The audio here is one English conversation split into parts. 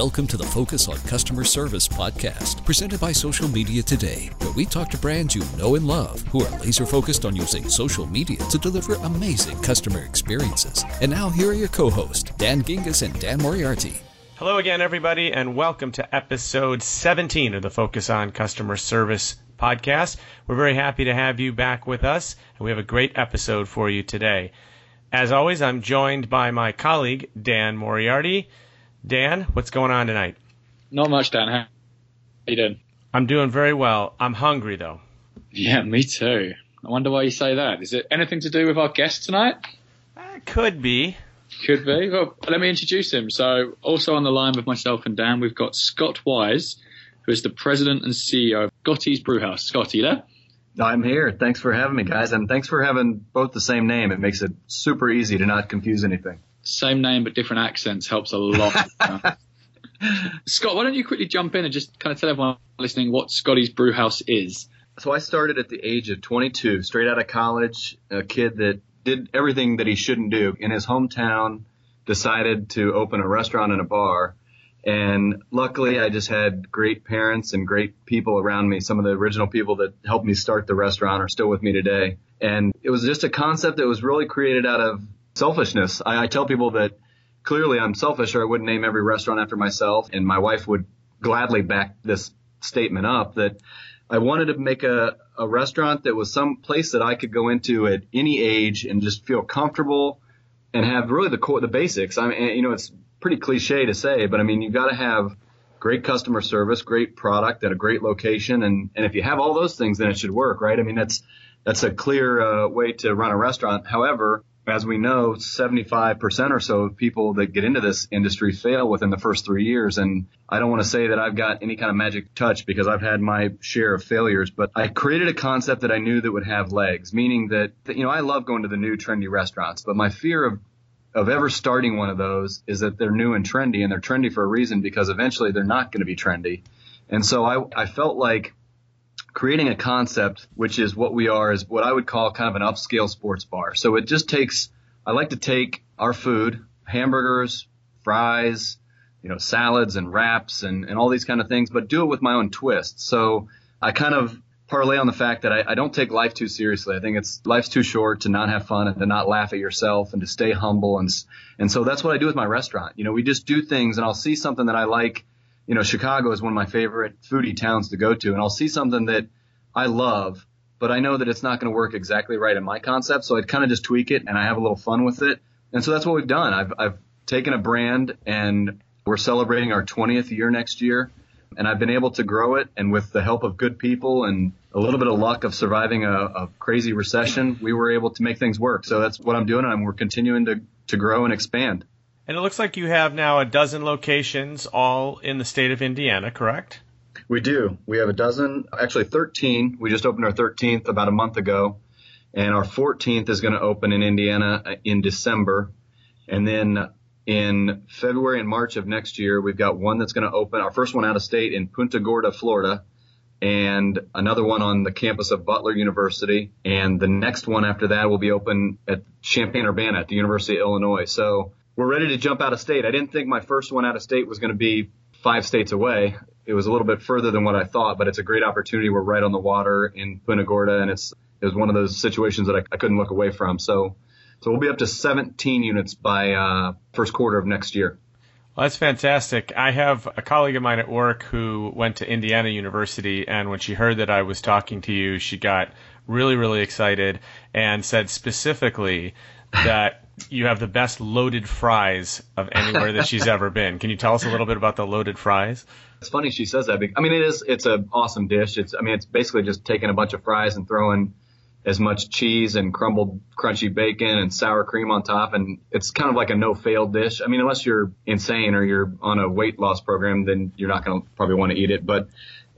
Welcome to the Focus on Customer Service podcast, presented by Social Media Today, where we talk to brands you know and love who are laser focused on using social media to deliver amazing customer experiences. And now, here are your co hosts, Dan Gingiss and Dan Moriarty. Hello again, everybody, and welcome to episode 17 of the Focus on Customer Service podcast. We're very happy to have you back with us, and we have a great episode for you today. As always, I'm joined by my colleague, Dan Moriarty. Dan, what's going on tonight? Not much, Dan. How you doing? I'm doing very well. I'm hungry, though. Yeah, me too. I wonder why you say that. Is it anything to do with our guest tonight? Uh, could be. Could be. Well, let me introduce him. So, also on the line with myself and Dan, we've got Scott Wise, who is the president and CEO of Scotty's Brewhouse. Scott, you there? I'm here. Thanks for having me, guys, and thanks for having both the same name. It makes it super easy to not confuse anything same name but different accents helps a lot. Scott, why don't you quickly jump in and just kind of tell everyone listening what Scotty's Brewhouse is? So I started at the age of 22, straight out of college, a kid that did everything that he shouldn't do in his hometown, decided to open a restaurant and a bar. And luckily, I just had great parents and great people around me. Some of the original people that helped me start the restaurant are still with me today. And it was just a concept that was really created out of selfishness. I, I tell people that clearly I'm selfish or I wouldn't name every restaurant after myself. And my wife would gladly back this statement up that I wanted to make a, a restaurant that was some place that I could go into at any age and just feel comfortable and have really the core, the basics. I mean, you know, it's pretty cliche to say, but I mean, you've got to have great customer service, great product at a great location. And, and if you have all those things, then it should work, right? I mean, that's, that's a clear uh, way to run a restaurant. However, as we know, 75% or so of people that get into this industry fail within the first three years. And I don't want to say that I've got any kind of magic touch because I've had my share of failures, but I created a concept that I knew that would have legs, meaning that, you know, I love going to the new trendy restaurants, but my fear of of ever starting one of those is that they're new and trendy and they're trendy for a reason because eventually they're not going to be trendy. And so I, I felt like creating a concept, which is what we are, is what I would call kind of an upscale sports bar. So it just takes, I like to take our food, hamburgers, fries, you know, salads and wraps and, and all these kind of things, but do it with my own twist. So I kind of parlay on the fact that I, I don't take life too seriously. I think it's life's too short to not have fun and to not laugh at yourself and to stay humble. And, and so that's what I do with my restaurant. You know, we just do things and I'll see something that I like you know, Chicago is one of my favorite foodie towns to go to, and I'll see something that I love, but I know that it's not going to work exactly right in my concept, so I'd kind of just tweak it and I have a little fun with it. And so that's what we've done. I've, I've taken a brand and we're celebrating our 20th year next year, and I've been able to grow it. And with the help of good people and a little bit of luck of surviving a, a crazy recession, we were able to make things work. So that's what I'm doing, and we're continuing to to grow and expand. And it looks like you have now a dozen locations all in the state of Indiana, correct? We do. We have a dozen, actually 13. We just opened our 13th about a month ago. And our 14th is going to open in Indiana uh, in December. And then in February and March of next year, we've got one that's going to open, our first one out of state in Punta Gorda, Florida, and another one on the campus of Butler University. And the next one after that will be open at Champaign Urbana at the University of Illinois. So we're ready to jump out of state. I didn't think my first one out of state was going to be five states away. It was a little bit further than what I thought, but it's a great opportunity. We're right on the water in Punta Gorda, and it's it was one of those situations that I, I couldn't look away from. So, so we'll be up to 17 units by uh, first quarter of next year. Well, that's fantastic. I have a colleague of mine at work who went to Indiana University, and when she heard that I was talking to you, she got really, really excited and said specifically that you have the best loaded fries of anywhere that she's ever been. Can you tell us a little bit about the loaded fries? It's funny she says that. I mean, it is. It's an awesome dish. It's. I mean, it's basically just taking a bunch of fries and throwing as much cheese and crumbled crunchy bacon and sour cream on top, and it's kind of like a no-fail dish. I mean, unless you're insane or you're on a weight loss program, then you're not going to probably want to eat it. But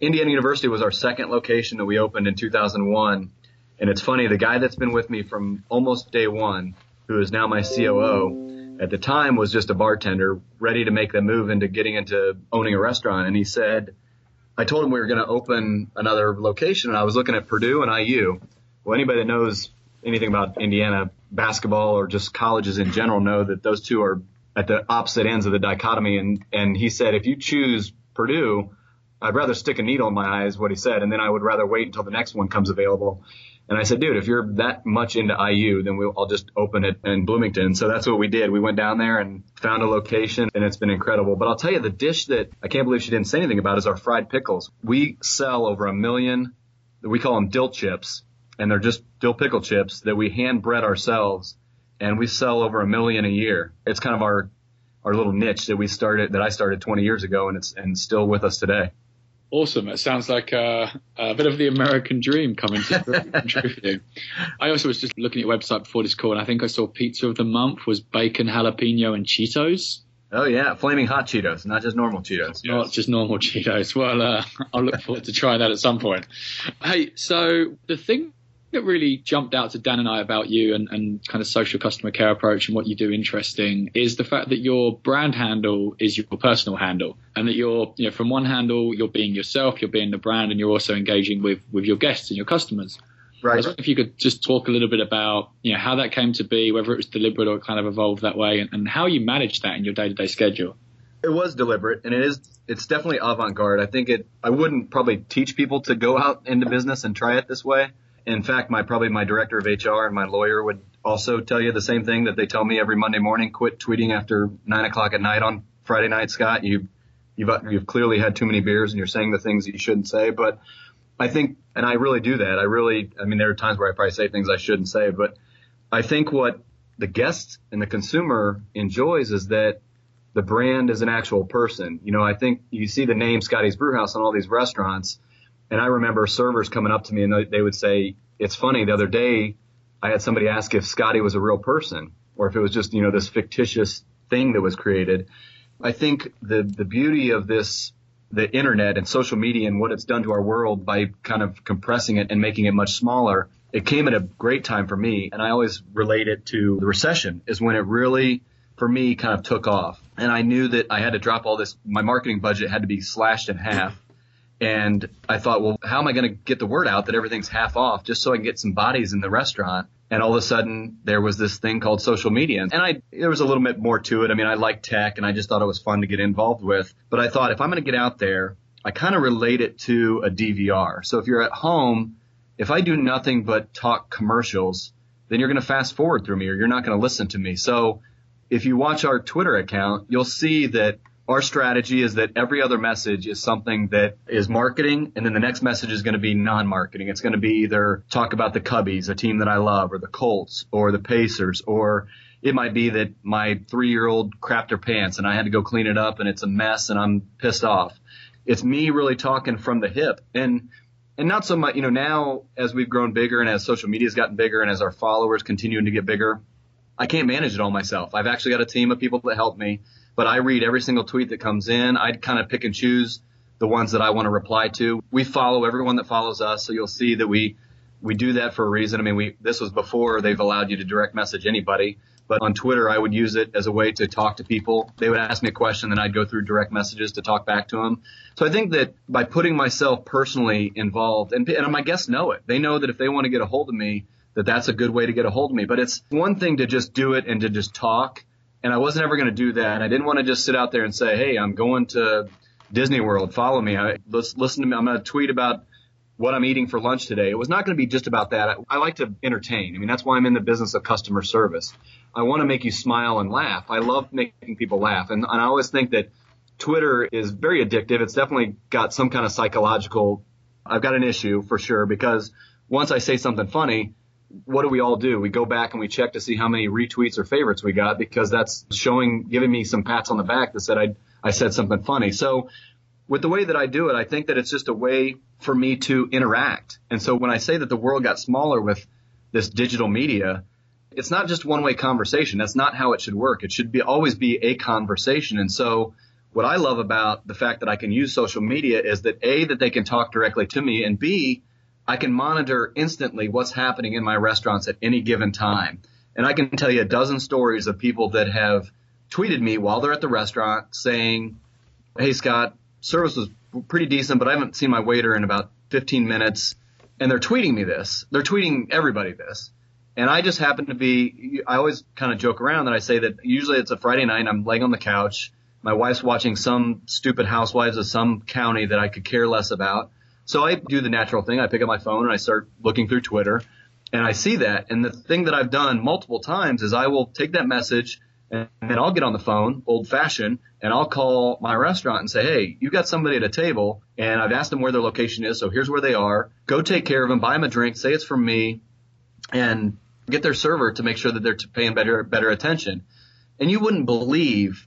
Indiana University was our second location that we opened in 2001, and it's funny. The guy that's been with me from almost day one who is now my COO, at the time was just a bartender ready to make the move into getting into owning a restaurant. And he said, I told him we were going to open another location and I was looking at Purdue and IU. Well, anybody that knows anything about Indiana basketball or just colleges in general know that those two are at the opposite ends of the dichotomy. And, and he said, if you choose Purdue, I'd rather stick a needle in my eye is what he said. And then I would rather wait until the next one comes available. And I said, dude, if you're that much into IU, then we'll, I'll just open it in Bloomington. So that's what we did. We went down there and found a location and it's been incredible. But I'll tell you the dish that I can't believe she didn't say anything about is our fried pickles. We sell over a million, we call them dill chips and they're just dill pickle chips that we hand bread ourselves and we sell over a million a year. It's kind of our, our little niche that we started, that I started 20 years ago and it's, and still with us today. Awesome. It sounds like a, a, bit of the American dream coming to true I also was just looking at your website before this call, and I think I saw pizza of the month was bacon, jalapeno, and Cheetos. Oh yeah, flaming hot Cheetos, not just normal Cheetos. Not just normal Cheetos. Well, uh, I'll look forward to trying that at some point. Hey, so the thing that really jumped out to Dan and I about you and, and kind of social customer care approach and what you do interesting is the fact that your brand handle is your personal handle and that you're, you know, from one handle, you're being yourself, you're being the brand and you're also engaging with, with your guests and your customers. Right. if you could just talk a little bit about, you know, how that came to be, whether it was deliberate or kind of evolved that way and, and how you manage that in your day to day schedule. It was deliberate and it is, it's definitely avant garde. I think it, I wouldn't probably teach people to go out into business and try it this way in fact, my probably my director of HR and my lawyer would also tell you the same thing that they tell me every Monday morning. Quit tweeting after nine o'clock at night on Friday night, Scott. You you've you've clearly had too many beers and you're saying the things that you shouldn't say. But I think, and I really do that. I really, I mean, there are times where I probably say things I shouldn't say, but I think what the guest and the consumer enjoys is that the brand is an actual person. You know, I think you see the name Scotty's Brewhouse on all these restaurants and I remember servers coming up to me and they would say, it's funny. The other day I had somebody ask if Scotty was a real person or if it was just, you know, this fictitious thing that was created. I think the, the beauty of this, the internet and social media and what it's done to our world by kind of compressing it and making it much smaller, it came at a great time for me. And I always relate it to the recession is when it really, for me, kind of took off. And I knew that I had to drop all this, my marketing budget had to be slashed in half. And I thought, well, how am I going to get the word out that everything's half off just so I can get some bodies in the restaurant? And all of a sudden there was this thing called social media. And I, there was a little bit more to it. I mean, I like tech and I just thought it was fun to get involved with. But I thought if I'm going to get out there, I kind of relate it to a DVR. So if you're at home, if I do nothing but talk commercials, then you're going to fast forward through me or you're not going to listen to me. So if you watch our Twitter account, you'll see that our strategy is that every other message is something that is marketing, and then the next message is going to be non-marketing. It's going to be either talk about the Cubbies, a team that I love, or the Colts, or the Pacers, or it might be that my three-year-old crapped their pants and I had to go clean it up and it's a mess and I'm pissed off. It's me really talking from the hip and and not so much, you know, now as we've grown bigger and as social media has gotten bigger and as our followers continue to get bigger, I can't manage it all myself. I've actually got a team of people that help me but I read every single tweet that comes in. I kind of pick and choose the ones that I want to reply to. We follow everyone that follows us, so you'll see that we we do that for a reason. I mean, we this was before they've allowed you to direct message anybody, but on Twitter I would use it as a way to talk to people. They would ask me a question, then I'd go through direct messages to talk back to them. So I think that by putting myself personally involved, and, and my guests know it, they know that if they want to get a hold of me, that that's a good way to get a hold of me. But it's one thing to just do it and to just talk and I wasn't ever going to do that. I didn't want to just sit out there and say, "Hey, I'm going to Disney World. Follow me. I, let's listen to me. I'm going to tweet about what I'm eating for lunch today." It was not going to be just about that. I, I like to entertain. I mean, that's why I'm in the business of customer service. I want to make you smile and laugh. I love making people laugh, and, and I always think that Twitter is very addictive. It's definitely got some kind of psychological. I've got an issue for sure because once I say something funny, what do we all do? We go back and we check to see how many retweets or favorites we got because that's showing, giving me some pats on the back that said I, I said something funny. So with the way that I do it, I think that it's just a way for me to interact. And so when I say that the world got smaller with this digital media, it's not just one way conversation. That's not how it should work. It should be always be a conversation. And so what I love about the fact that I can use social media is that A, that they can talk directly to me and B, I can monitor instantly what's happening in my restaurants at any given time. And I can tell you a dozen stories of people that have tweeted me while they're at the restaurant saying, Hey, Scott, service was pretty decent, but I haven't seen my waiter in about 15 minutes. And they're tweeting me this. They're tweeting everybody this. And I just happen to be, I always kind of joke around that I say that usually it's a Friday night and I'm laying on the couch. My wife's watching some stupid housewives of some county that I could care less about. So I do the natural thing. I pick up my phone and I start looking through Twitter and I see that. And the thing that I've done multiple times is I will take that message and I'll get on the phone, old fashioned, and I'll call my restaurant and say, Hey, you got somebody at a table and I've asked them where their location is. So here's where they are. Go take care of them, buy them a drink, say it's from me and get their server to make sure that they're paying better, better attention. And you wouldn't believe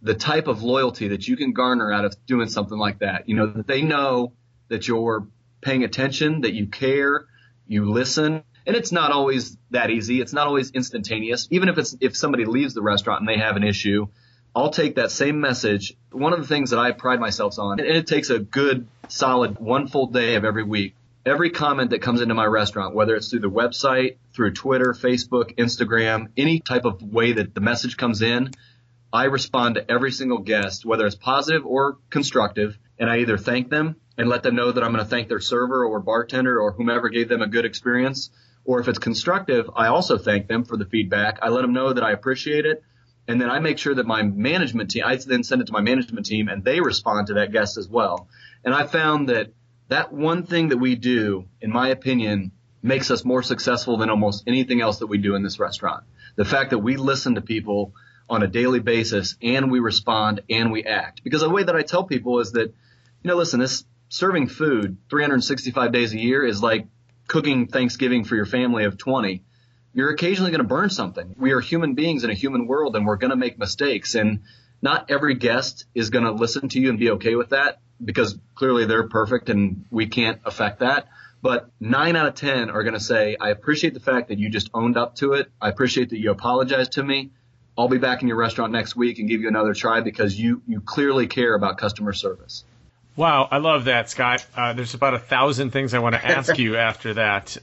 the type of loyalty that you can garner out of doing something like that. You know, that they know that you're paying attention, that you care, you listen, and it's not always that easy. It's not always instantaneous. Even if it's if somebody leaves the restaurant and they have an issue, I'll take that same message. One of the things that I pride myself on, and it takes a good solid one full day of every week. Every comment that comes into my restaurant, whether it's through the website, through Twitter, Facebook, Instagram, any type of way that the message comes in, I respond to every single guest, whether it's positive or constructive, and I either thank them and let them know that I'm going to thank their server or bartender or whomever gave them a good experience. Or if it's constructive, I also thank them for the feedback. I let them know that I appreciate it. And then I make sure that my management team, I then send it to my management team and they respond to that guest as well. And I found that that one thing that we do, in my opinion, makes us more successful than almost anything else that we do in this restaurant. The fact that we listen to people on a daily basis and we respond and we act. Because the way that I tell people is that, you know, listen, this serving food 365 days a year is like cooking Thanksgiving for your family of 20. You're occasionally going to burn something. We are human beings in a human world and we're going to make mistakes and not every guest is going to listen to you and be okay with that because clearly they're perfect and we can't affect that. But nine out of 10 are going to say, I appreciate the fact that you just owned up to it. I appreciate that you apologized to me. I'll be back in your restaurant next week and give you another try because you, you clearly care about customer service. Wow, I love that, Scott. Uh, there's about a thousand things I want to ask you after that.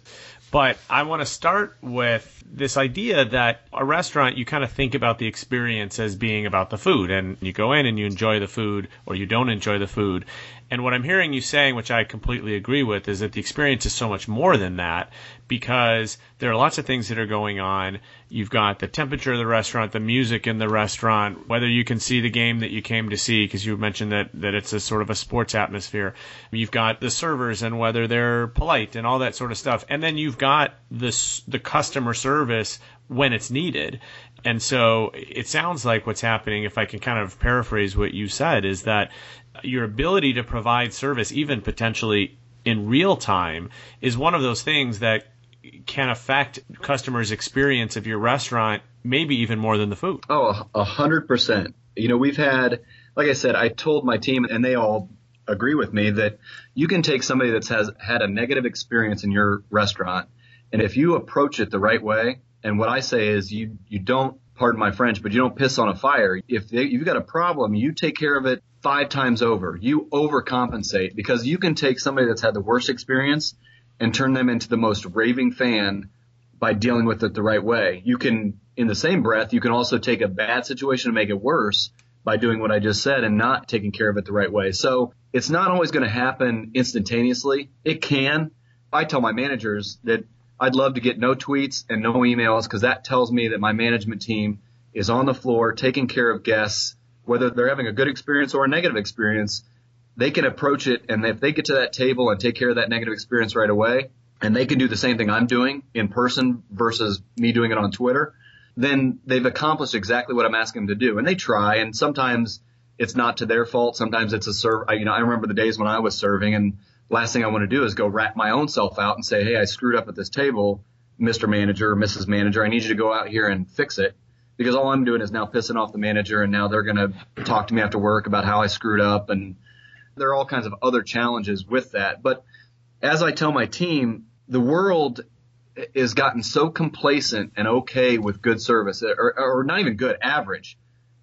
But I want to start with this idea that a restaurant, you kind of think about the experience as being about the food, and you go in and you enjoy the food, or you don't enjoy the food. And what I'm hearing you saying, which I completely agree with, is that the experience is so much more than that because there are lots of things that are going on. You've got the temperature of the restaurant, the music in the restaurant, whether you can see the game that you came to see because you mentioned that, that it's a sort of a sports atmosphere. You've got the servers and whether they're polite and all that sort of stuff. And then you've got this, the customer service when it's needed. And so it sounds like what's happening, if I can kind of paraphrase what you said, is that your ability to provide service, even potentially in real time, is one of those things that can affect customers' experience of your restaurant, maybe even more than the food. Oh, a hundred percent. You know, we've had, like I said, I told my team, and they all agree with me that you can take somebody that's has had a negative experience in your restaurant, and if you approach it the right way, and what I say is you you don't pardon my French, but you don't piss on a fire. If they, you've got a problem, you take care of it five times over. You overcompensate because you can take somebody that's had the worst experience and turn them into the most raving fan by dealing with it the right way. You can, in the same breath, you can also take a bad situation and make it worse by doing what I just said and not taking care of it the right way. So it's not always going to happen instantaneously. It can. I tell my managers that I'd love to get no tweets and no emails because that tells me that my management team is on the floor taking care of guests whether they're having a good experience or a negative experience, they can approach it. And if they get to that table and take care of that negative experience right away, and they can do the same thing I'm doing in person versus me doing it on Twitter, then they've accomplished exactly what I'm asking them to do. And they try, and sometimes it's not to their fault. Sometimes it's a serve. You know, I remember the days when I was serving, and last thing I want to do is go rat my own self out and say, "Hey, I screwed up at this table, Mr. Manager Mrs. Manager. I need you to go out here and fix it." because all I'm doing is now pissing off the manager and now they're going to talk to me after work about how I screwed up and there are all kinds of other challenges with that. But as I tell my team, the world has gotten so complacent and okay with good service or, or not even good, average.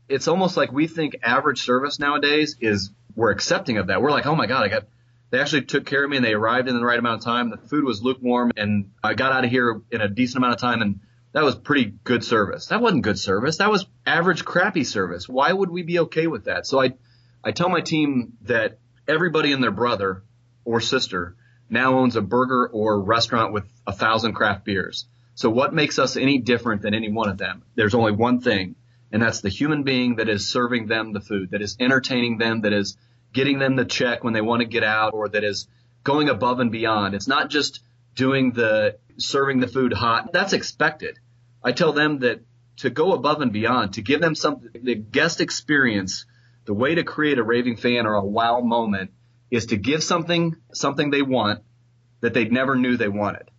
It's almost like we think average service nowadays is we're accepting of that. We're like, oh my God, I got, they actually took care of me and they arrived in the right amount of time. The food was lukewarm and I got out of here in a decent amount of time and that was pretty good service. That wasn't good service. That was average crappy service. Why would we be okay with that? So I, I tell my team that everybody and their brother or sister now owns a burger or restaurant with a thousand craft beers. So what makes us any different than any one of them? There's only one thing, and that's the human being that is serving them the food, that is entertaining them, that is getting them the check when they want to get out, or that is going above and beyond. It's not just doing the serving the food hot. That's expected. I tell them that to go above and beyond, to give them something, the guest experience, the way to create a raving fan or a wow moment is to give something, something they want that they never knew they wanted.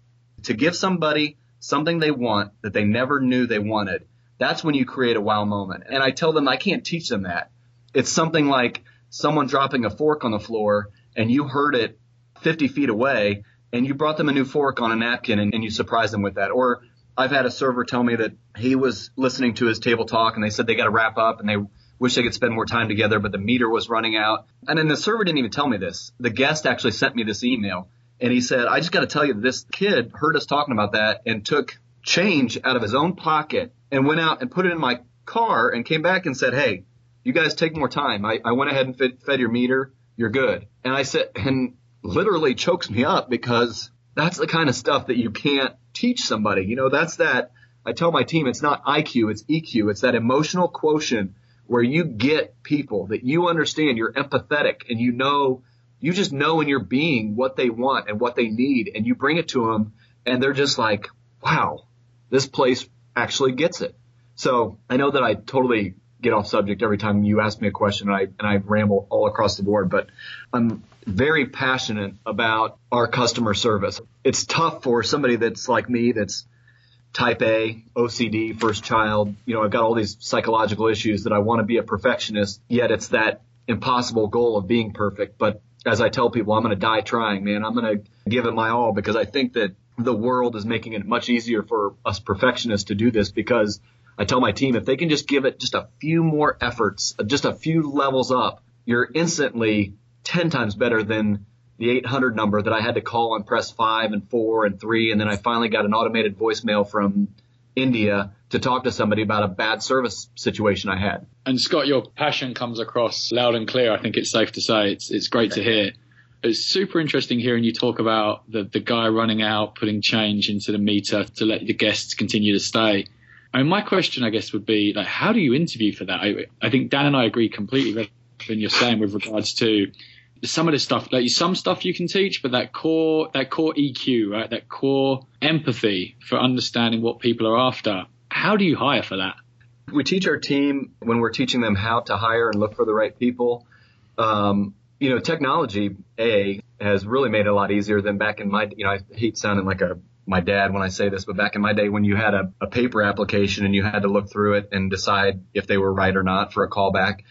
To give somebody something they want that they never knew they wanted. That's when you create a wow moment. And I tell them I can't teach them that. It's something like someone dropping a fork on the floor and you heard it 50 feet away and you brought them a new fork on a napkin and, and you surprised them with that. Or I've had a server tell me that he was listening to his table talk and they said they got to wrap up and they wish they could spend more time together, but the meter was running out. And then the server didn't even tell me this. The guest actually sent me this email and he said, I just got to tell you, this kid heard us talking about that and took change out of his own pocket and went out and put it in my car and came back and said, Hey, you guys take more time. I, I went ahead and fed, fed your meter. You're good. And I said, and literally chokes me up because that's the kind of stuff that you can't teach somebody. You know, that's that. I tell my team it's not IQ, it's EQ. It's that emotional quotient where you get people that you understand, you're empathetic and you know, you just know in your being what they want and what they need and you bring it to them and they're just like, wow, this place actually gets it. So I know that I totally get off subject every time you ask me a question and I, and I ramble all across the board, but I'm very passionate about our customer service. It's tough for somebody that's like me that's type A, OCD, first child. You know, I've got all these psychological issues that I want to be a perfectionist, yet it's that impossible goal of being perfect. But as I tell people, I'm going to die trying, man. I'm going to give it my all because I think that the world is making it much easier for us perfectionists to do this because I tell my team if they can just give it just a few more efforts, uh, just a few levels up, you're instantly 10 times better than the 800 number that I had to call and press five and four and three. And then I finally got an automated voicemail from India to talk to somebody about a bad service situation I had. And Scott, your passion comes across loud and clear. I think it's safe to say it's, it's great to hear. It's super interesting hearing you talk about the, the guy running out, putting change into the meter to let the guests continue to stay. I mean, my question, I guess, would be like, how do you interview for that? I, I think Dan and I agree completely with everything you're saying with regards to some of this stuff, like some stuff you can teach, but that core, that core EQ, right? That core empathy for understanding what people are after. How do you hire for that? We teach our team when we're teaching them how to hire and look for the right people. Um, you know, technology, A, has really made it a lot easier than back in my, you know, I hate sounding like a, my dad when I say this, but back in my day when you had a, a paper application and you had to look through it and decide if they were right or not for a callback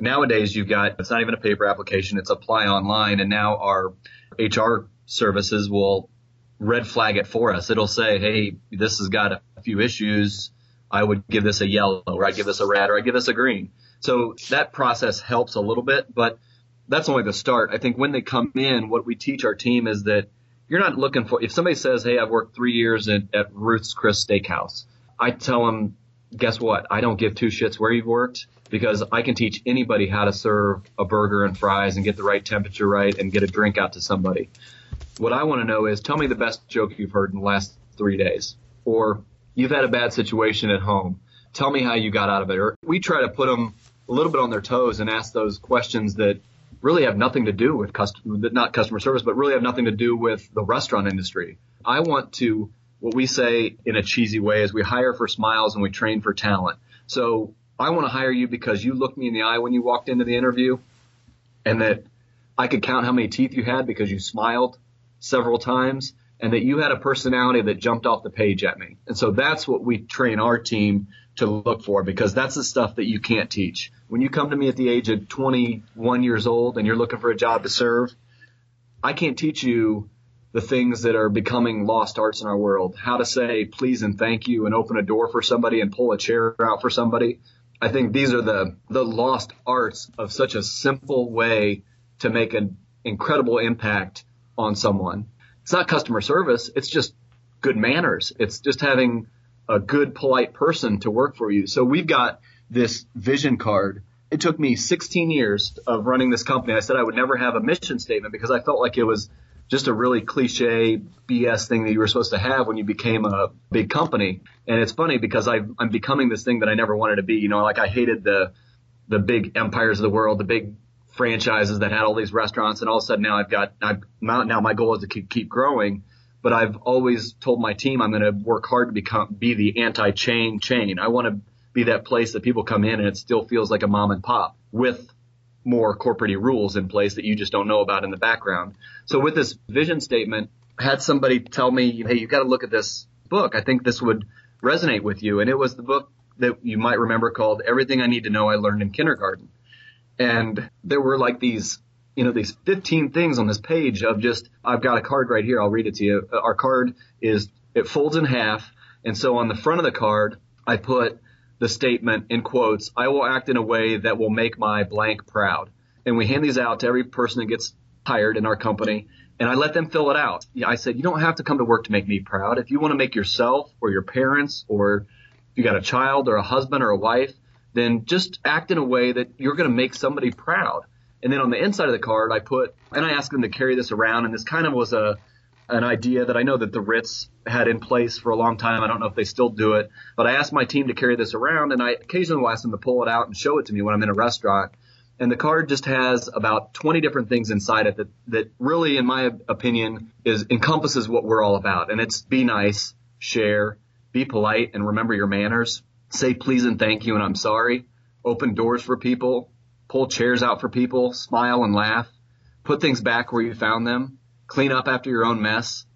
Nowadays, you've got, it's not even a paper application, it's apply online. And now our HR services will red flag it for us. It'll say, Hey, this has got a few issues. I would give this a yellow or I'd give this a red or I'd give this a green. So that process helps a little bit, but that's only the start. I think when they come in, what we teach our team is that you're not looking for, if somebody says, Hey, I've worked three years at, at Ruth's Chris Steakhouse, I tell them, guess what? I don't give two shits where you've worked because I can teach anybody how to serve a burger and fries and get the right temperature right and get a drink out to somebody. What I want to know is tell me the best joke you've heard in the last three days or you've had a bad situation at home. Tell me how you got out of it. Or we try to put them a little bit on their toes and ask those questions that really have nothing to do with not customer service, but really have nothing to do with the restaurant industry. I want to, what we say in a cheesy way is we hire for smiles and we train for talent. So I want to hire you because you looked me in the eye when you walked into the interview and that I could count how many teeth you had because you smiled several times and that you had a personality that jumped off the page at me. And so that's what we train our team to look for because that's the stuff that you can't teach. When you come to me at the age of 21 years old and you're looking for a job to serve, I can't teach you the things that are becoming lost arts in our world. How to say please and thank you and open a door for somebody and pull a chair out for somebody. I think these are the, the lost arts of such a simple way to make an incredible impact on someone. It's not customer service. It's just good manners. It's just having a good, polite person to work for you. So we've got this vision card. It took me 16 years of running this company. I said I would never have a mission statement because I felt like it was just a really cliche BS thing that you were supposed to have when you became a big company. And it's funny because I, I'm becoming this thing that I never wanted to be. You know, like I hated the the big empires of the world, the big franchises that had all these restaurants, and all of a sudden now I've got I've now my goal is to keep, keep growing. But I've always told my team I'm going to work hard to become be the anti-chain chain. I want to be that place that people come in and it still feels like a mom and pop with more corporate rules in place that you just don't know about in the background. So with this vision statement, I had somebody tell me, hey, you've got to look at this book. I think this would resonate with you. And it was the book that you might remember called Everything I Need to Know I Learned in Kindergarten. And there were like these, you know, these 15 things on this page of just, I've got a card right here. I'll read it to you. Uh, our card is, it folds in half. And so on the front of the card, I put the statement in quotes, I will act in a way that will make my blank proud. And we hand these out to every person that gets hired in our company. And I let them fill it out. I said, you don't have to come to work to make me proud. If you want to make yourself or your parents or if you got a child or a husband or a wife, then just act in a way that you're going to make somebody proud. And then on the inside of the card, I put, and I asked them to carry this around. And this kind of was a, an idea that I know that the Ritz had in place for a long time. I don't know if they still do it, but I asked my team to carry this around and I occasionally will ask them to pull it out and show it to me when I'm in a restaurant. And the card just has about 20 different things inside it that, that really, in my opinion, is encompasses what we're all about. And it's be nice, share, be polite, and remember your manners. Say please and thank you and I'm sorry. Open doors for people. Pull chairs out for people. Smile and laugh. Put things back where you found them Clean up after your own mess.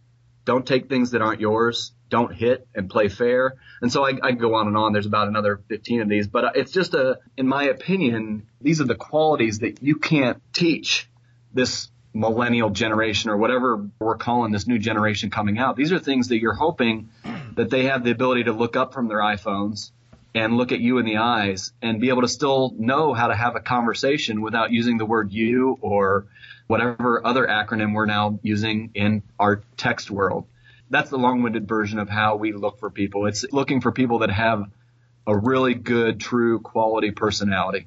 Don't take things that aren't yours. Don't hit and play fair. And so I, I go on and on. There's about another 15 of these, but it's just a, in my opinion, these are the qualities that you can't teach this millennial generation or whatever we're calling this new generation coming out. These are things that you're hoping that they have the ability to look up from their iPhones and look at you in the eyes and be able to still know how to have a conversation without using the word you or whatever other acronym we're now using in our text world. That's the long-winded version of how we look for people. It's looking for people that have a really good, true, quality personality.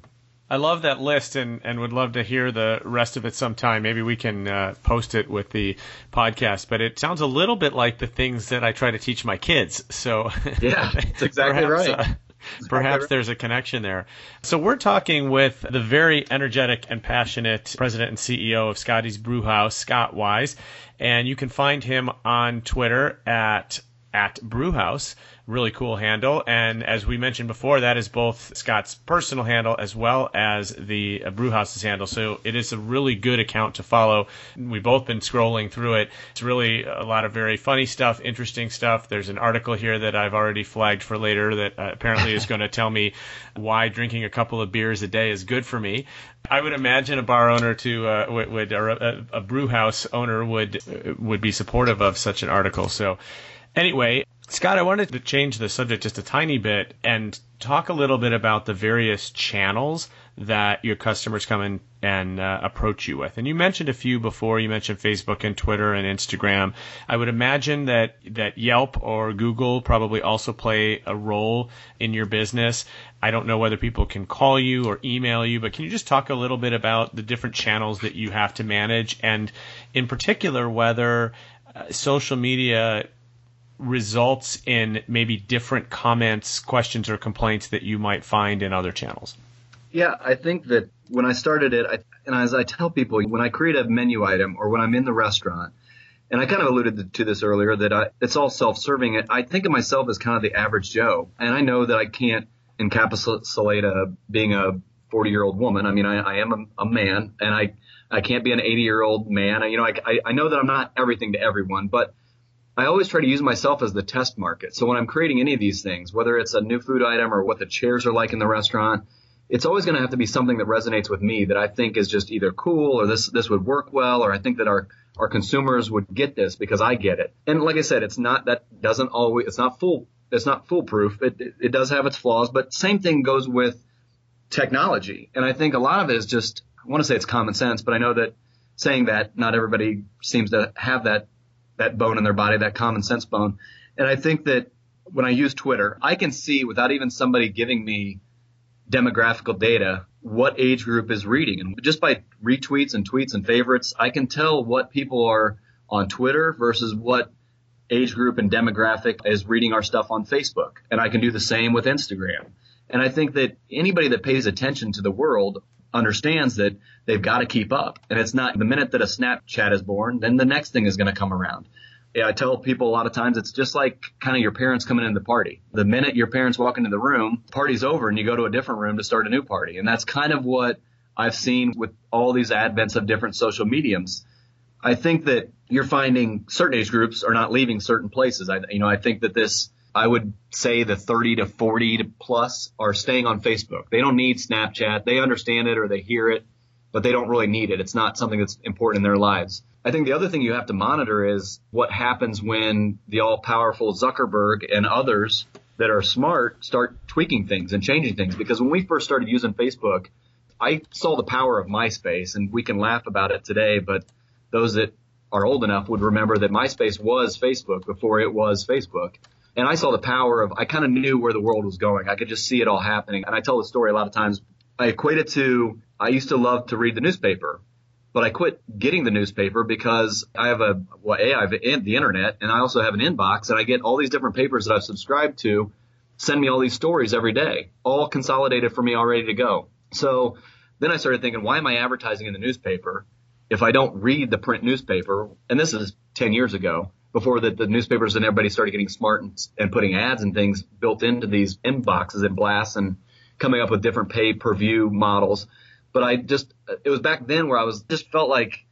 I love that list and, and would love to hear the rest of it sometime. Maybe we can uh, post it with the podcast. But it sounds a little bit like the things that I try to teach my kids. So yeah, that's exactly perhaps, right. Uh, Perhaps there's a connection there. So we're talking with the very energetic and passionate president and CEO of Scotty's Brewhouse, Scott Wise, and you can find him on Twitter at at Brewhouse. Really cool handle. And as we mentioned before, that is both Scott's personal handle as well as the uh, Brewhouse's handle. So it is a really good account to follow. We've both been scrolling through it. It's really a lot of very funny stuff, interesting stuff. There's an article here that I've already flagged for later that uh, apparently is going to tell me why drinking a couple of beers a day is good for me. I would imagine a bar owner to uh, would, would or a, a brew house owner would uh, would be supportive of such an article. So Anyway, Scott, I wanted to change the subject just a tiny bit and talk a little bit about the various channels that your customers come in and uh, approach you with. And you mentioned a few before. You mentioned Facebook and Twitter and Instagram. I would imagine that that Yelp or Google probably also play a role in your business. I don't know whether people can call you or email you, but can you just talk a little bit about the different channels that you have to manage, and in particular whether uh, social media results in maybe different comments, questions, or complaints that you might find in other channels? Yeah, I think that when I started it, I, and as I tell people, when I create a menu item or when I'm in the restaurant, and I kind of alluded to this earlier that I, it's all self-serving. I think of myself as kind of the average Joe, and I know that I can't encapsulate a, being a 40 year old woman. I mean, I, I am a, a, man, and I I can't be an 80 year old man. I, you know, I, I know that I'm not everything to everyone, but I always try to use myself as the test market. So when I'm creating any of these things, whether it's a new food item or what the chairs are like in the restaurant, it's always going to have to be something that resonates with me that I think is just either cool or this this would work well or I think that our our consumers would get this because I get it. And like I said, it's not that doesn't always it's not full it's not foolproof. It it, it does have its flaws, but same thing goes with technology. And I think a lot of it is just I want to say it's common sense, but I know that saying that not everybody seems to have that that bone in their body, that common sense bone. And I think that when I use Twitter, I can see without even somebody giving me demographical data what age group is reading. And just by retweets and tweets and favorites, I can tell what people are on Twitter versus what age group and demographic is reading our stuff on Facebook. And I can do the same with Instagram. And I think that anybody that pays attention to the world understands that they've got to keep up. And it's not the minute that a Snapchat is born, then the next thing is going to come around. Yeah, I tell people a lot of times it's just like kind of your parents coming into the party. The minute your parents walk into the room, party's over and you go to a different room to start a new party. And that's kind of what I've seen with all these advents of different social mediums. I think that you're finding certain age groups are not leaving certain places. I, you know, I think that this, I would say the 30 to 40 to plus are staying on Facebook. They don't need Snapchat. They understand it or they hear it, but they don't really need it. It's not something that's important in their lives. I think the other thing you have to monitor is what happens when the all powerful Zuckerberg and others that are smart start tweaking things and changing things. Because when we first started using Facebook, I saw the power of MySpace and we can laugh about it today, but those that are old enough would remember that MySpace was Facebook before it was Facebook. And I saw the power of, I kind of knew where the world was going. I could just see it all happening. And I tell the story a lot of times. I equate it to, I used to love to read the newspaper, but I quit getting the newspaper because I have a, well, A, I have the internet and I also have an inbox and I get all these different papers that I've subscribed to send me all these stories every day, all consolidated for me, all ready to go. So then I started thinking, why am I advertising in the newspaper? if I don't read the print newspaper, and this is 10 years ago, before the, the newspapers and everybody started getting smart and, and putting ads and things built into these inboxes and blasts and coming up with different pay per view models. But I just, it was back then where I was just felt like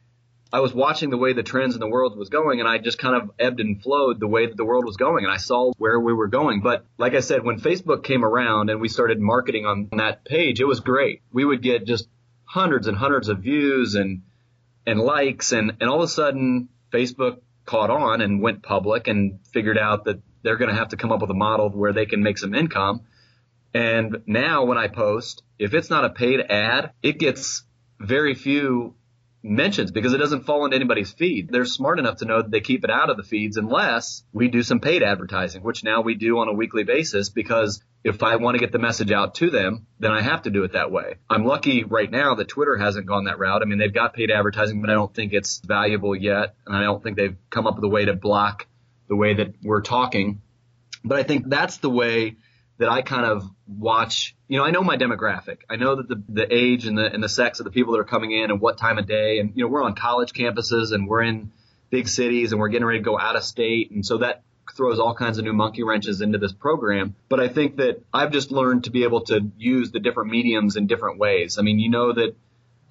I was watching the way the trends in the world was going and I just kind of ebbed and flowed the way that the world was going and I saw where we were going. But like I said, when Facebook came around and we started marketing on that page, it was great. We would get just hundreds and hundreds of views and and likes and, and all of a sudden Facebook caught on and went public and figured out that they're going to have to come up with a model where they can make some income. And now when I post, if it's not a paid ad, it gets very few mentions because it doesn't fall into anybody's feed. They're smart enough to know that they keep it out of the feeds unless we do some paid advertising, which now we do on a weekly basis because if I want to get the message out to them, then I have to do it that way. I'm lucky right now that Twitter hasn't gone that route. I mean, they've got paid advertising, but I don't think it's valuable yet. And I don't think they've come up with a way to block the way that we're talking. But I think that's the way that I kind of watch, you know, I know my demographic. I know that the, the age and the, and the sex of the people that are coming in and what time of day. And, you know, we're on college campuses and we're in big cities and we're getting ready to go out of state. And so that throws all kinds of new monkey wrenches into this program. But I think that I've just learned to be able to use the different mediums in different ways. I mean, you know that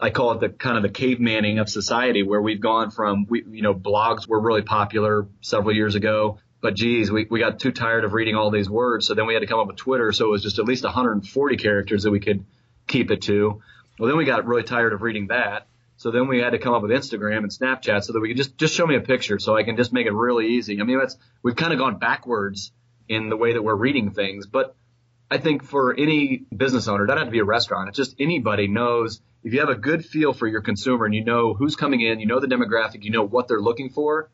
I call it the kind of the cavemaning of society where we've gone from, we, you know, blogs were really popular several years ago but geez, we, we got too tired of reading all these words. So then we had to come up with Twitter. So it was just at least 140 characters that we could keep it to. Well, then we got really tired of reading that. So then we had to come up with Instagram and Snapchat so that we could just, just show me a picture so I can just make it really easy. I mean, that's, we've kind of gone backwards in the way that we're reading things, but I think for any business owner, it doesn't have to be a restaurant. It's just anybody knows if you have a good feel for your consumer and you know who's coming in, you know the demographic, you know what they're looking for,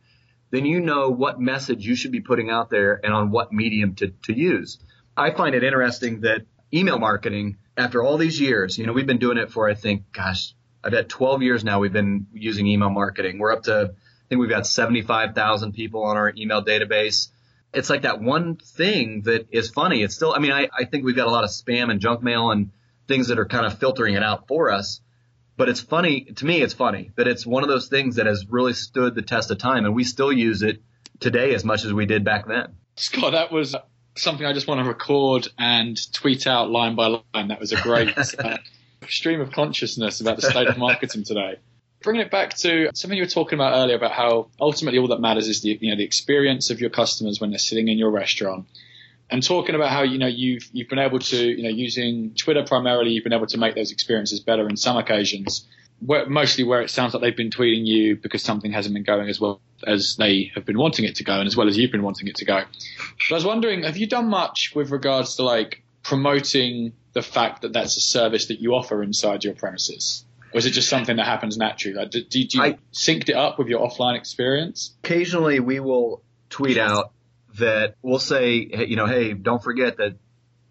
then you know what message you should be putting out there and on what medium to, to use. I find it interesting that email marketing, after all these years, you know, we've been doing it for, I think, gosh, I bet 12 years now we've been using email marketing. We're up to, I think we've got 75,000 people on our email database. It's like that one thing that is funny. It's still, I mean, I, I think we've got a lot of spam and junk mail and things that are kind of filtering it out for us. But it's funny to me. It's funny that it's one of those things that has really stood the test of time, and we still use it today as much as we did back then. Scott, that was something I just want to record and tweet out line by line. That was a great uh, stream of consciousness about the state of marketing today. Bringing it back to something you were talking about earlier about how ultimately all that matters is the you know the experience of your customers when they're sitting in your restaurant and talking about how you know you've you've been able to you know using Twitter primarily you've been able to make those experiences better in some occasions. Where, mostly where it sounds like they've been tweeting you because something hasn't been going as well as they have been wanting it to go and as well as you've been wanting it to go. But I was wondering, have you done much with regards to like promoting the fact that that's a service that you offer inside your premises? Or is it just something that happens naturally? Like, do, do you I, synced it up with your offline experience? Occasionally we will tweet out that we'll say, you know, hey, don't forget that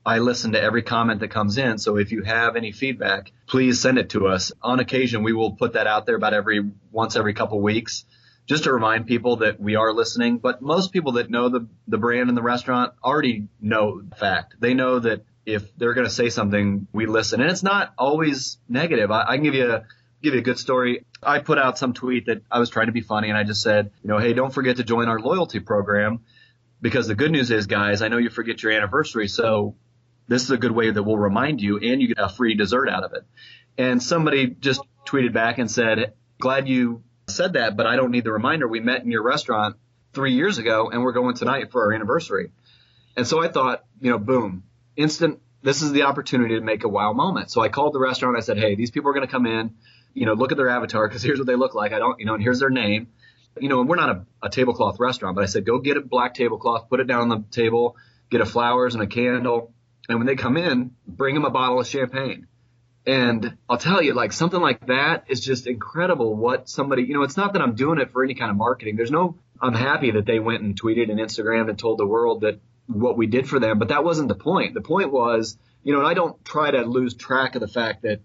I listen to every comment that comes in. So if you have any feedback, please send it to us. On occasion, we will put that out there about every once every couple weeks just to remind people that we are listening. But most people that know the, the brand and the restaurant already know the fact. They know that if they're going to say something, we listen. And it's not always negative. I, I can give you a, give you a good story. I put out some tweet that I was trying to be funny and I just said, you know, hey, don't forget to join our loyalty program because the good news is, guys, I know you forget your anniversary. So this is a good way that we'll remind you and you get a free dessert out of it. And somebody just tweeted back and said, glad you said that, but I don't need the reminder. We met in your restaurant three years ago and we're going tonight for our anniversary. And so I thought, you know, boom, instant. This is the opportunity to make a wow moment. So I called the restaurant. I said, Hey, these people are going to come in, you know, look at their avatar because here's what they look like. I don't, you know, and here's their name. You know, and we're not a, a tablecloth restaurant, but I said, go get a black tablecloth, put it down on the table, get a flowers and a candle. And when they come in, bring them a bottle of champagne. And I'll tell you, like something like that is just incredible what somebody, you know, it's not that I'm doing it for any kind of marketing. There's no, I'm happy that they went and tweeted and Instagrammed and told the world that what we did for them, but that wasn't the point. The point was, you know, and I don't try to lose track of the fact that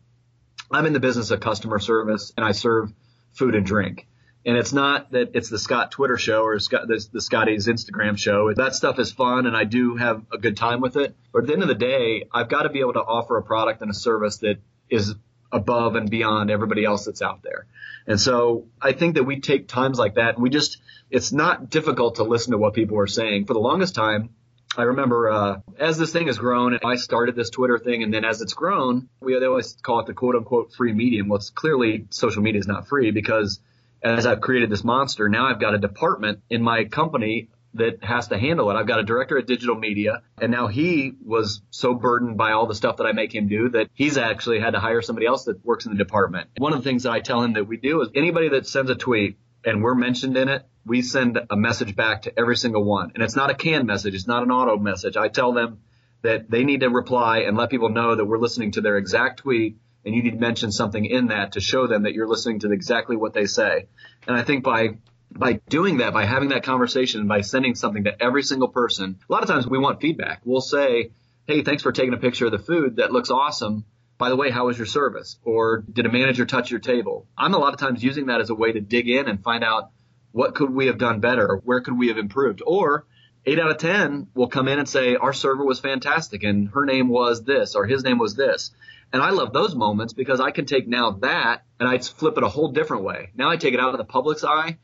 I'm in the business of customer service and I serve food and drink. And it's not that it's the Scott Twitter show or Scott, the, the Scotty's Instagram show. That stuff is fun and I do have a good time with it. But at the end of the day, I've got to be able to offer a product and a service that is above and beyond everybody else that's out there. And so I think that we take times like that and we just, it's not difficult to listen to what people are saying. For the longest time, I remember uh, as this thing has grown, I started this Twitter thing, and then as it's grown, we they always call it the quote unquote free medium. Well, it's clearly social media is not free because as I've created this monster, now I've got a department in my company that has to handle it. I've got a director at digital media, and now he was so burdened by all the stuff that I make him do that he's actually had to hire somebody else that works in the department. One of the things that I tell him that we do is anybody that sends a tweet and we're mentioned in it, we send a message back to every single one. And it's not a canned message. It's not an auto message. I tell them that they need to reply and let people know that we're listening to their exact tweet and you need to mention something in that to show them that you're listening to exactly what they say. And I think by by doing that, by having that conversation, by sending something to every single person, a lot of times we want feedback. We'll say, Hey, thanks for taking a picture of the food. That looks awesome. By the way, how was your service? Or did a manager touch your table? I'm a lot of times using that as a way to dig in and find out what could we have done better? Where could we have improved? Or eight out of 10 will come in and say, our server was fantastic and her name was this or his name was this. And I love those moments because I can take now that and I flip it a whole different way. Now I take it out of the public's eye.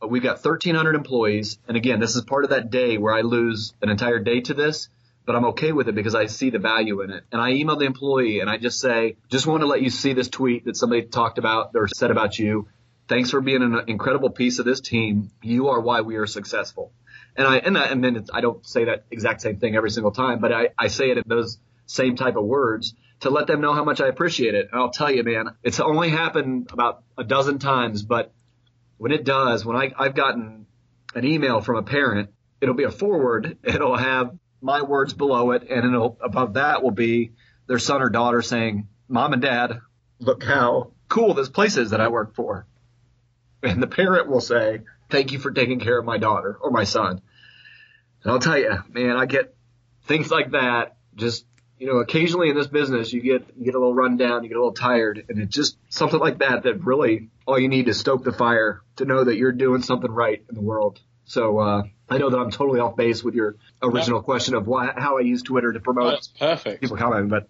Uh, we've got 1300 employees. And again, this is part of that day where I lose an entire day to this, but I'm okay with it because I see the value in it. And I email the employee and I just say, just want to let you see this tweet that somebody talked about or said about you. Thanks for being an incredible piece of this team. You are why we are successful. And I, and, I, and then I don't say that exact same thing every single time, but I, I say it in those same type of words to let them know how much I appreciate it. And I'll tell you, man, it's only happened about a dozen times, but when it does, when I, I've gotten an email from a parent, it'll be a forward. It'll have my words below it, and it'll above that will be their son or daughter saying, "Mom and Dad, look how cool this place is that I work for." And the parent will say, thank you for taking care of my daughter or my son. And I'll tell you, man, I get things like that. Just, you know, occasionally in this business, you get, you get a little run down, you get a little tired and it's just something like that that really all you need to stoke the fire to know that you're doing something right in the world. So, uh, I know that I'm totally off base with your original question of why, how I use Twitter to promote That's perfect. people commenting, but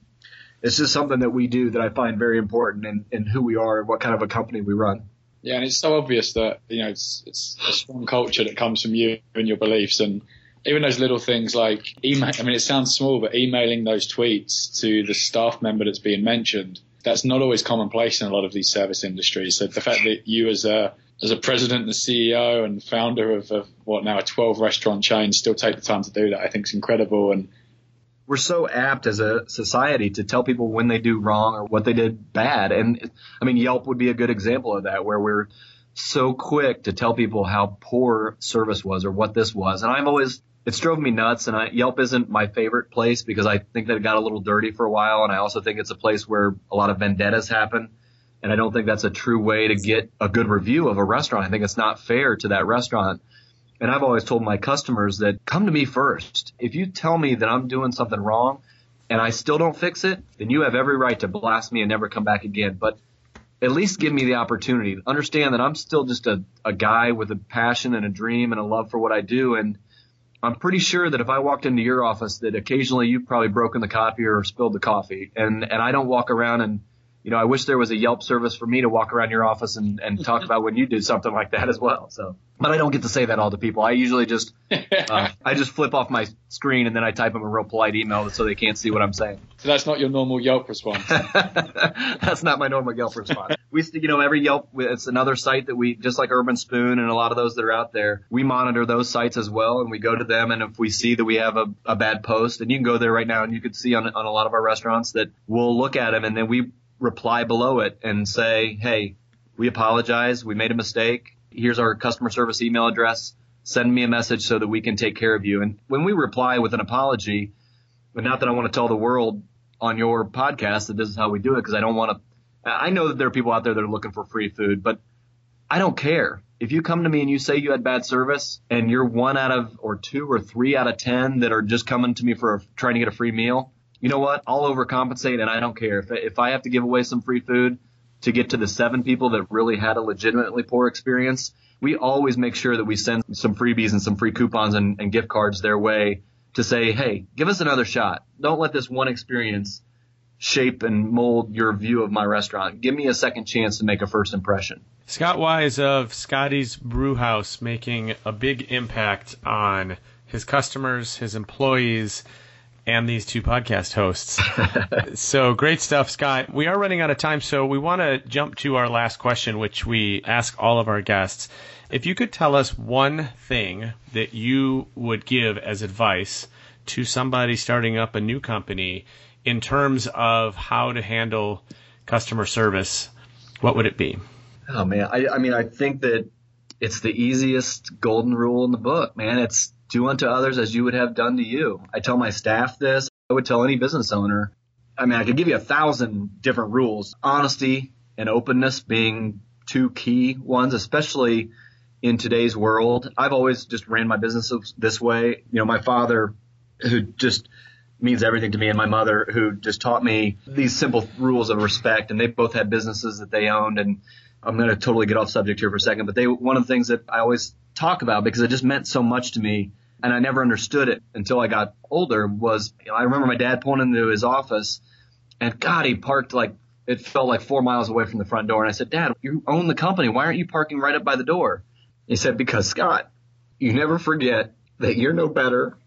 it's just something that we do that I find very important in, in who we are and what kind of a company we run. Yeah, and it's so obvious that you know it's it's a strong culture that comes from you and your beliefs, and even those little things like email. I mean, it sounds small, but emailing those tweets to the staff member that's being mentioned, that's not always commonplace in a lot of these service industries. So the fact that you as a as a president, the CEO, and founder of, of what now a 12 restaurant chain still take the time to do that, I think is incredible. And we're so apt as a society to tell people when they do wrong or what they did bad. And I mean, Yelp would be a good example of that, where we're so quick to tell people how poor service was or what this was. And I've always, it's drove me nuts. And I, Yelp isn't my favorite place because I think that it got a little dirty for a while. And I also think it's a place where a lot of vendettas happen. And I don't think that's a true way to get a good review of a restaurant. I think it's not fair to that restaurant and I've always told my customers that come to me first. If you tell me that I'm doing something wrong and I still don't fix it, then you have every right to blast me and never come back again. But at least give me the opportunity. Understand that I'm still just a, a guy with a passion and a dream and a love for what I do. And I'm pretty sure that if I walked into your office, that occasionally you've probably broken the copier or spilled the coffee. And, and I don't walk around and, you know, I wish there was a Yelp service for me to walk around your office and, and talk about when you did something like that as well. So, but I don't get to say that all to people. I usually just, uh, I just flip off my screen and then I type them a real polite email so they can't see what I'm saying. So that's not your normal Yelp response. that's not my normal Yelp response. We, you know, every Yelp, it's another site that we, just like Urban Spoon and a lot of those that are out there, we monitor those sites as well and we go to them. And if we see that we have a, a bad post, and you can go there right now and you can see on, on a lot of our restaurants that we'll look at them and then we reply below it and say, hey, we apologize. We made a mistake. Here's our customer service email address. Send me a message so that we can take care of you. And when we reply with an apology, but not that I want to tell the world on your podcast that this is how we do it because I don't want to. I know that there are people out there that are looking for free food, but I don't care. If you come to me and you say you had bad service and you're one out of or two or three out of 10 that are just coming to me for a, trying to get a free meal, you know what? I'll overcompensate and I don't care. If, if I have to give away some free food to get to the seven people that really had a legitimately poor experience, we always make sure that we send some freebies and some free coupons and, and gift cards their way to say, hey, give us another shot. Don't let this one experience shape and mold your view of my restaurant. Give me a second chance to make a first impression. Scott Wise of Scotty's Brewhouse making a big impact on his customers, his employees, and these two podcast hosts. so great stuff, Scott. We are running out of time, so we want to jump to our last question, which we ask all of our guests. If you could tell us one thing that you would give as advice to somebody starting up a new company in terms of how to handle customer service, what would it be? Oh man, I, I mean, I think that it's the easiest golden rule in the book, man. It's do unto others as you would have done to you. I tell my staff this. I would tell any business owner. I mean, I could give you a thousand different rules. Honesty and openness being two key ones, especially in today's world. I've always just ran my business this way. You know, my father, who just means everything to me, and my mother, who just taught me these simple rules of respect, and they both had businesses that they owned. And I'm going to totally get off subject here for a second, but they, one of the things that I always talk about because it just meant so much to me and I never understood it until I got older was you know, I remember my dad pulling into his office and God, he parked like it felt like four miles away from the front door. And I said, Dad, you own the company. Why aren't you parking right up by the door? He said, Because Scott, you never forget that you're no better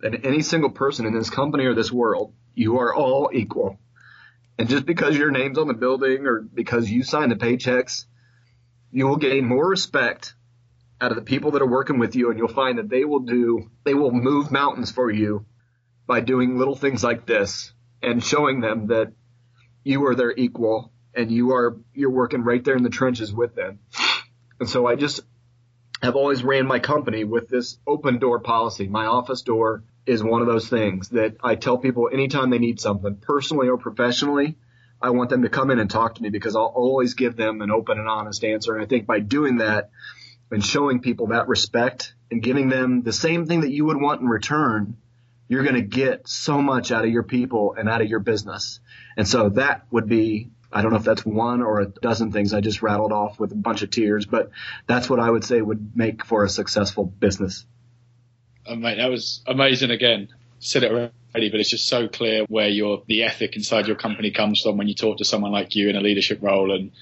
than any single person in this company or this world. You are all equal. And just because your name's on the building or because you sign the paychecks, you will gain more respect out of the people that are working with you and you'll find that they will do, they will move mountains for you by doing little things like this and showing them that you are their equal and you are, you're working right there in the trenches with them. And so I just have always ran my company with this open door policy. My office door is one of those things that I tell people anytime they need something personally or professionally, I want them to come in and talk to me because I'll always give them an open and honest answer. And I think by doing that, and showing people that respect and giving them the same thing that you would want in return, you're going to get so much out of your people and out of your business. And so that would be, I don't know if that's one or a dozen things I just rattled off with a bunch of tears, but that's what I would say would make for a successful business. Oh, mate, that was amazing again. Said it already, but it's just so clear where your the ethic inside your company comes from when you talk to someone like you in a leadership role and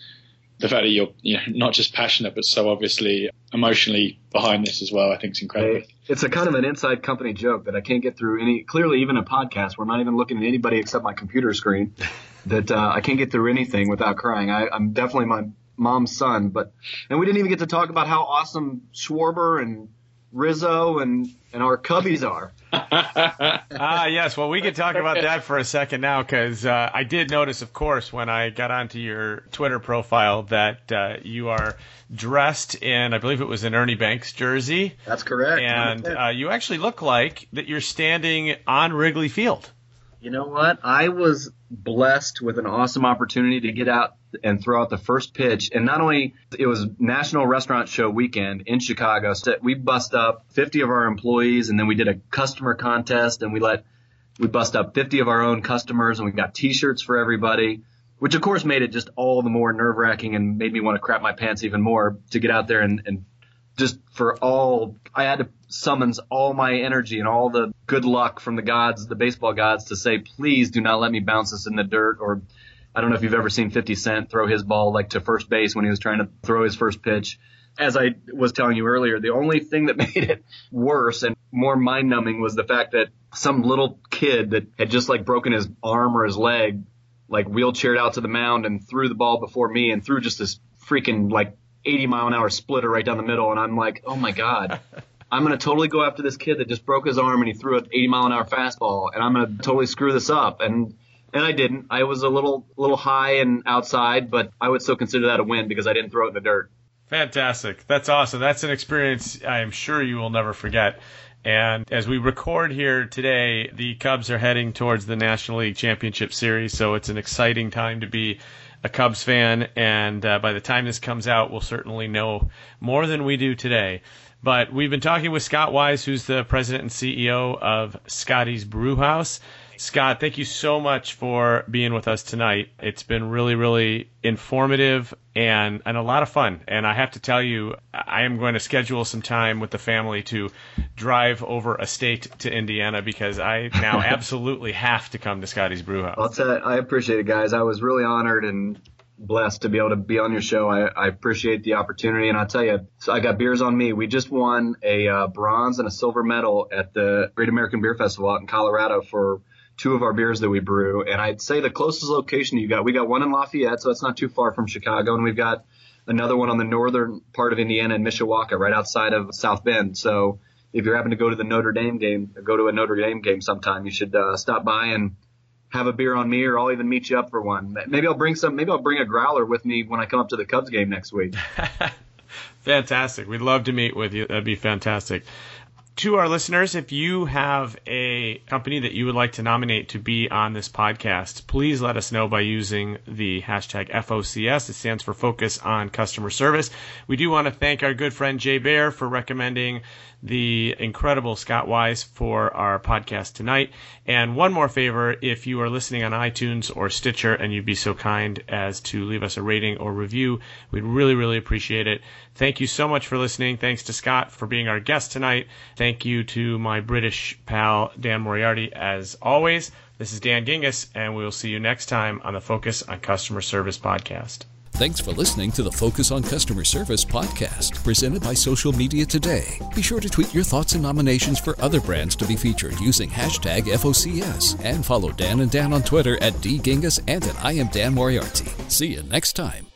the fact that you're you know not just passionate but so obviously emotionally behind this as well, I think is incredible. It's a kind of an inside company joke that I can't get through any. Clearly, even a podcast, we're not even looking at anybody except my computer screen. that uh, I can't get through anything without crying. I, I'm definitely my mom's son, but and we didn't even get to talk about how awesome Schwarber and Rizzo and and our cubbies are. ah, yes. Well, we could talk about that for a second now because uh, I did notice, of course, when I got onto your Twitter profile that uh, you are dressed in, I believe it was an Ernie Banks jersey. That's correct. And uh, you actually look like that you're standing on Wrigley Field. You know what? I was blessed with an awesome opportunity to get out and throw out the first pitch. And not only it was National Restaurant Show weekend in Chicago, so we bust up 50 of our employees, and then we did a customer contest, and we let we bust up 50 of our own customers, and we got T-shirts for everybody. which of course made it just all the more nerve wracking and made me want to crap my pants even more to get out there and, and just for all, I had to summons all my energy and all the good luck from the gods, the baseball gods to say, please do not let me bounce this in the dirt or I don't know if you've ever seen 50 Cent throw his ball like to first base when he was trying to throw his first pitch. As I was telling you earlier, the only thing that made it worse and more mind numbing was the fact that some little kid that had just like broken his arm or his leg, like wheelchaired out to the mound and threw the ball before me and threw just this freaking like 80 mile an hour splitter right down the middle. And I'm like, oh my God. I'm going to totally go after this kid that just broke his arm and he threw an 80 mile an hour fastball and I'm going to totally screw this up. And, and I didn't. I was a little, little high and outside, but I would still consider that a win because I didn't throw it in the dirt. Fantastic. That's awesome. That's an experience I'm sure you will never forget. And as we record here today, the Cubs are heading towards the National League Championship Series, so it's an exciting time to be a Cubs fan. And uh, by the time this comes out, we'll certainly know more than we do today. But we've been talking with Scott Wise, who's the president and CEO of Scotty's Brewhouse. Scott, thank you so much for being with us tonight. It's been really, really informative and, and a lot of fun. And I have to tell you, I am going to schedule some time with the family to drive over a state to Indiana because I now absolutely have to come to Scotty's Brewhouse. I'll tell you, I appreciate it, guys. I was really honored and blessed to be able to be on your show. I, I appreciate the opportunity, and I'll tell you, so I got beers on me. We just won a uh, bronze and a silver medal at the Great American Beer Festival out in Colorado for two of our beers that we brew. And I'd say the closest location you got, we got one in Lafayette, so that's not too far from Chicago, and we've got another one on the northern part of Indiana in Mishawaka, right outside of South Bend. So if you're happen to go to the Notre Dame game, go to a Notre Dame game sometime, you should uh, stop by and have a beer on me, or I'll even meet you up for one. Maybe I'll bring some. Maybe I'll bring a growler with me when I come up to the Cubs game next week. fantastic. We'd love to meet with you. That'd be fantastic to our listeners, if you have a company that you would like to nominate to be on this podcast, please let us know by using the hashtag FOCS. It stands for Focus on Customer Service. We do want to thank our good friend Jay Baer for recommending the incredible Scott Wise for our podcast tonight. And one more favor, if you are listening on iTunes or Stitcher and you'd be so kind as to leave us a rating or review, we'd really, really appreciate it. Thank you so much for listening. Thanks to Scott for being our guest tonight. Thank you to my British pal, Dan Moriarty, as always. This is Dan Gingiss, and we will see you next time on the Focus on Customer Service podcast. Thanks for listening to the Focus on Customer Service podcast, presented by Social Media Today. Be sure to tweet your thoughts and nominations for other brands to be featured using hashtag FOCS and follow Dan and Dan on Twitter at DGingiss and at I am Dan Moriarty. See you next time.